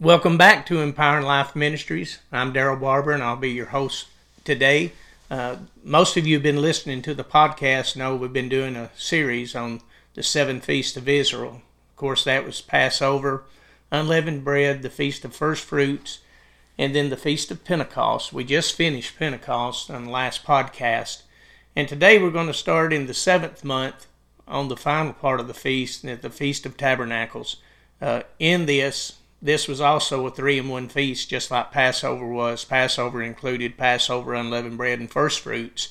Welcome back to Empowering Life Ministries. I'm Daryl Barber, and I'll be your host today. Uh, most of you have been listening to the podcast know we've been doing a series on the seven feasts of Israel. Of course, that was Passover, unleavened bread, the Feast of First Fruits, and then the Feast of Pentecost. We just finished Pentecost on the last podcast. And today we're going to start in the seventh month on the final part of the feast, the Feast of Tabernacles. Uh, in this, this was also a three in one feast, just like Passover was. Passover included Passover, unleavened bread, and first fruits.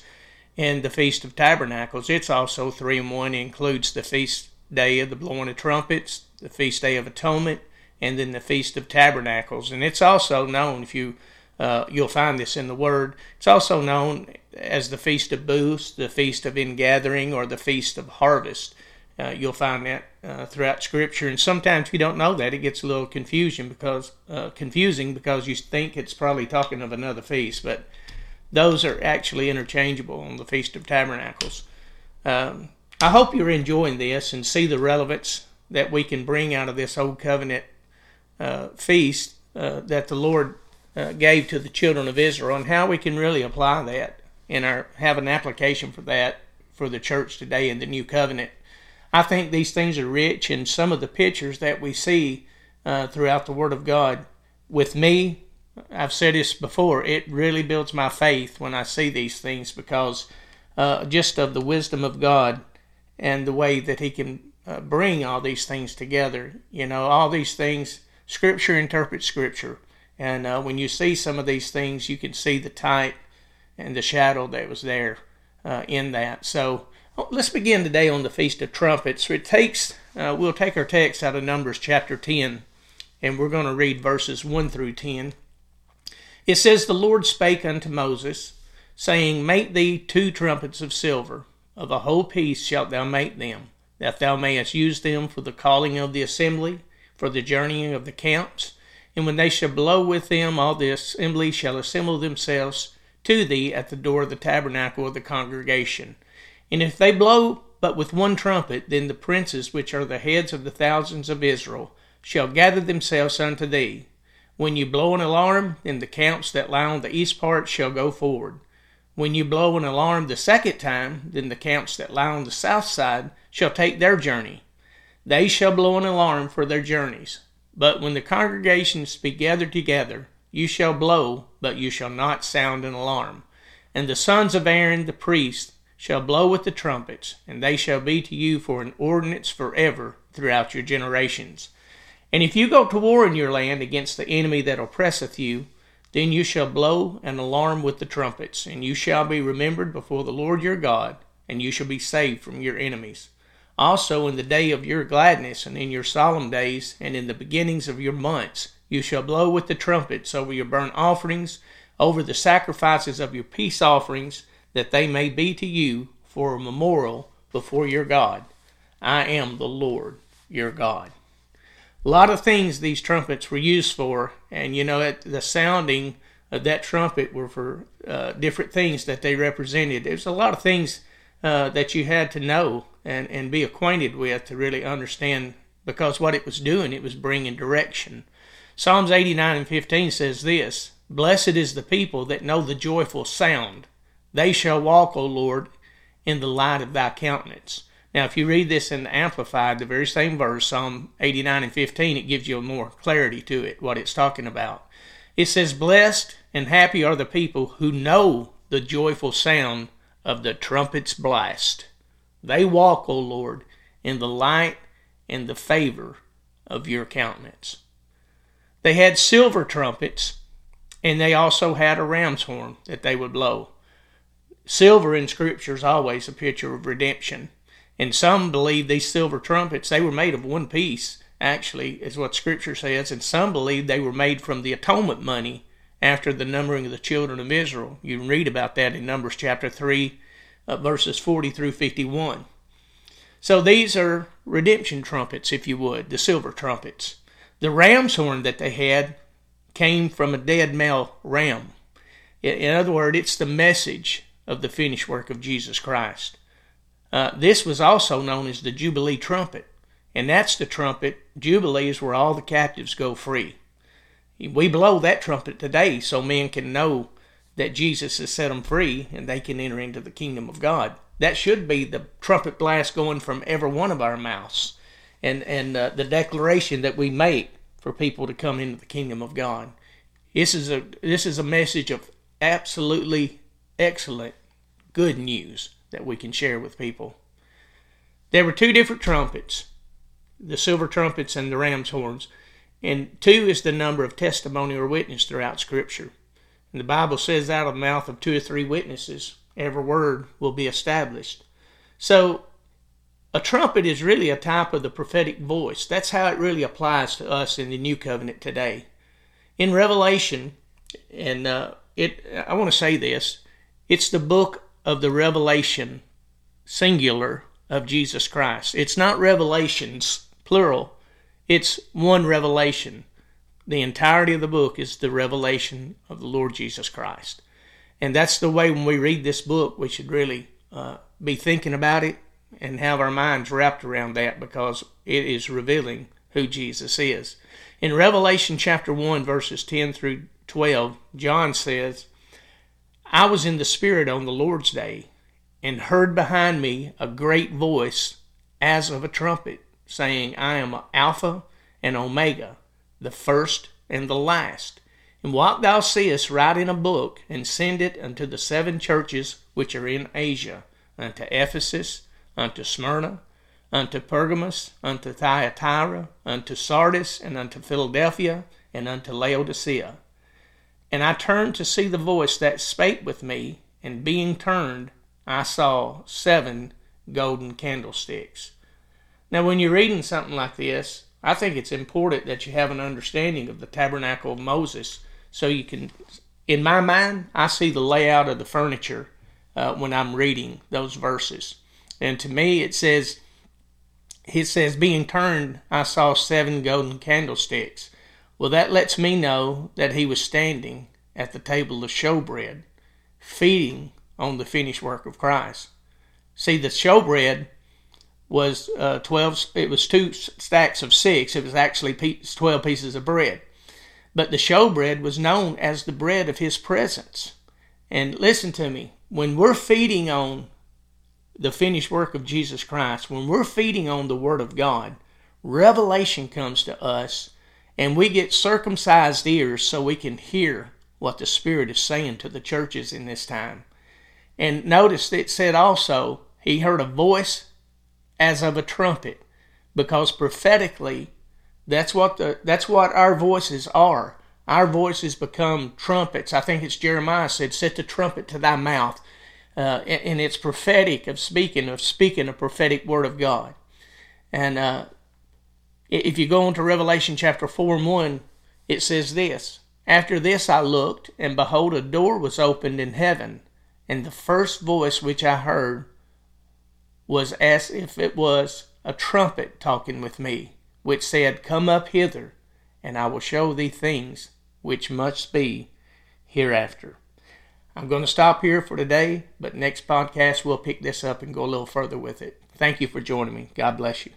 In the Feast of Tabernacles, it's also three in one. It includes the feast day of the blowing of trumpets, the feast day of atonement, and then the Feast of Tabernacles. And it's also known, if you uh, you'll find this in the Word. It's also known as the Feast of Booths, the Feast of Ingathering, or the Feast of Harvest. Uh, you'll find that uh, throughout Scripture, and sometimes you don't know that, it gets a little confusion because uh, confusing because you think it's probably talking of another feast, but those are actually interchangeable on the Feast of Tabernacles. Um, I hope you're enjoying this and see the relevance that we can bring out of this old covenant uh, feast uh, that the Lord uh, gave to the children of Israel, and how we can really apply that and our have an application for that for the church today in the new covenant. I think these things are rich, in some of the pictures that we see uh, throughout the Word of God. With me, I've said this before, it really builds my faith when I see these things because uh, just of the wisdom of God and the way that He can uh, bring all these things together. You know, all these things, Scripture interprets Scripture. And uh, when you see some of these things, you can see the type and the shadow that was there uh, in that. So let's begin today on the Feast of Trumpets. It takes uh, we'll take our text out of Numbers chapter 10, and we're going to read verses 1 through 10. It says, The Lord spake unto Moses, saying, Make thee two trumpets of silver, of a whole piece shalt thou make them, that thou mayest use them for the calling of the assembly, for the journeying of the camps. And when they shall blow with them, all the assembly shall assemble themselves to thee at the door of the tabernacle of the congregation. And if they blow but with one trumpet, then the princes which are the heads of the thousands of Israel shall gather themselves unto thee. When you blow an alarm, then the camps that lie on the east part shall go forward. When you blow an alarm the second time, then the camps that lie on the south side shall take their journey. They shall blow an alarm for their journeys. But when the congregations be gathered together, you shall blow, but you shall not sound an alarm. And the sons of Aaron the priest shall blow with the trumpets, and they shall be to you for an ordinance forever throughout your generations. And if you go to war in your land against the enemy that oppresseth you, then you shall blow an alarm with the trumpets, and you shall be remembered before the Lord your God, and you shall be saved from your enemies. Also in the day of your gladness, and in your solemn days, and in the beginnings of your months, you shall blow with the trumpets over your burnt offerings, over the sacrifices of your peace offerings, that they may be to you for a memorial before your God. I am the Lord your God. A lot of things these trumpets were used for, and you know, the sounding of that trumpet were for uh, different things that they represented. There's a lot of things uh, that you had to know and, and be acquainted with to really understand because what it was doing, it was bringing direction. Psalms 89 and 15 says this Blessed is the people that know the joyful sound. They shall walk, O Lord, in the light of thy countenance. Now, if you read this in the Amplified, the very same verse, Psalm 89 and 15, it gives you more clarity to it, what it's talking about. It says, Blessed and happy are the people who know the joyful sound of the trumpet's blast. They walk, O Lord, in the light and the favor of your countenance. They had silver trumpets, and they also had a ram's horn that they would blow. Silver in Scripture is always a picture of redemption. And some believe these silver trumpets, they were made of one piece, actually, is what Scripture says. And some believe they were made from the atonement money after the numbering of the children of Israel. You can read about that in Numbers chapter 3, uh, verses 40 through 51. So these are redemption trumpets, if you would, the silver trumpets. The ram's horn that they had came from a dead male ram. In other words, it's the message of the finished work of Jesus Christ. Uh, this was also known as the Jubilee trumpet, and that's the trumpet. Jubilee is where all the captives go free. We blow that trumpet today so men can know that Jesus has set them free and they can enter into the kingdom of God. That should be the trumpet blast going from every one of our mouths and, and uh, the declaration that we make for people to come into the kingdom of God. This is a this is a message of absolutely excellent good news that we can share with people. There were two different trumpets, the silver trumpets and the ram's horns, and two is the number of testimony or witness throughout Scripture. And the Bible says out of the mouth of two or three witnesses, every word will be established. So a trumpet is really a type of the prophetic voice. That's how it really applies to us in the new covenant today. In Revelation, and uh, it, I want to say this, it's the book of the revelation, singular, of Jesus Christ. It's not revelations, plural. It's one revelation. The entirety of the book is the revelation of the Lord Jesus Christ. And that's the way when we read this book, we should really uh, be thinking about it and have our minds wrapped around that because it is revealing who Jesus is. In Revelation chapter 1, verses 10 through 12, John says, I was in the Spirit on the Lord's day and heard behind me a great voice as of a trumpet, saying, I am Alpha and Omega, the first and the last. And what thou seest, write in a book, and send it unto the seven churches which are in Asia, unto Ephesus, unto Smyrna, unto Pergamos, unto Thyatira, unto Sardis, and unto Philadelphia, and unto Laodicea. And I turned to see the voice that spake with me, and being turned, I saw seven golden candlesticks. Now, when you're reading something like this, I think it's important that you have an understanding of the tabernacle of Moses so you can, in my mind, I see the layout of the furniture uh, when I'm reading those verses. And to me, it says, it says, being turned, I saw seven golden candlesticks. Well, that lets me know that he was standing at the table of showbread, feeding on the finished work of Christ. See, the showbread was uh, 12, it was two stacks of six. It was actually 12 pieces of bread. But the showbread was known as the bread of his presence. And listen to me, when we're feeding on the finished work of Jesus Christ, when we're feeding on the Word of God, revelation comes to us and we get circumcised ears so we can hear what the Spirit is saying to the churches in this time. And notice it said also, he heard a voice as of a trumpet, because prophetically that's what the that's what our voices are. Our voices become trumpets. I think it's Jeremiah said, "Set the trumpet to thy mouth," uh, and, it's prophetic of speaking of speaking a prophetic word of God. And uh, if you go into Revelation chapter four and one, it says this: After this I looked, and behold, a door was opened in heaven, and the first voice which I heard was as if it was a trumpet talking with me which said, Come up hither, and I will show thee things which must be hereafter. I'm going to stop here for today, but next podcast we'll pick this up and go a little further with it. Thank you for joining me. God bless you.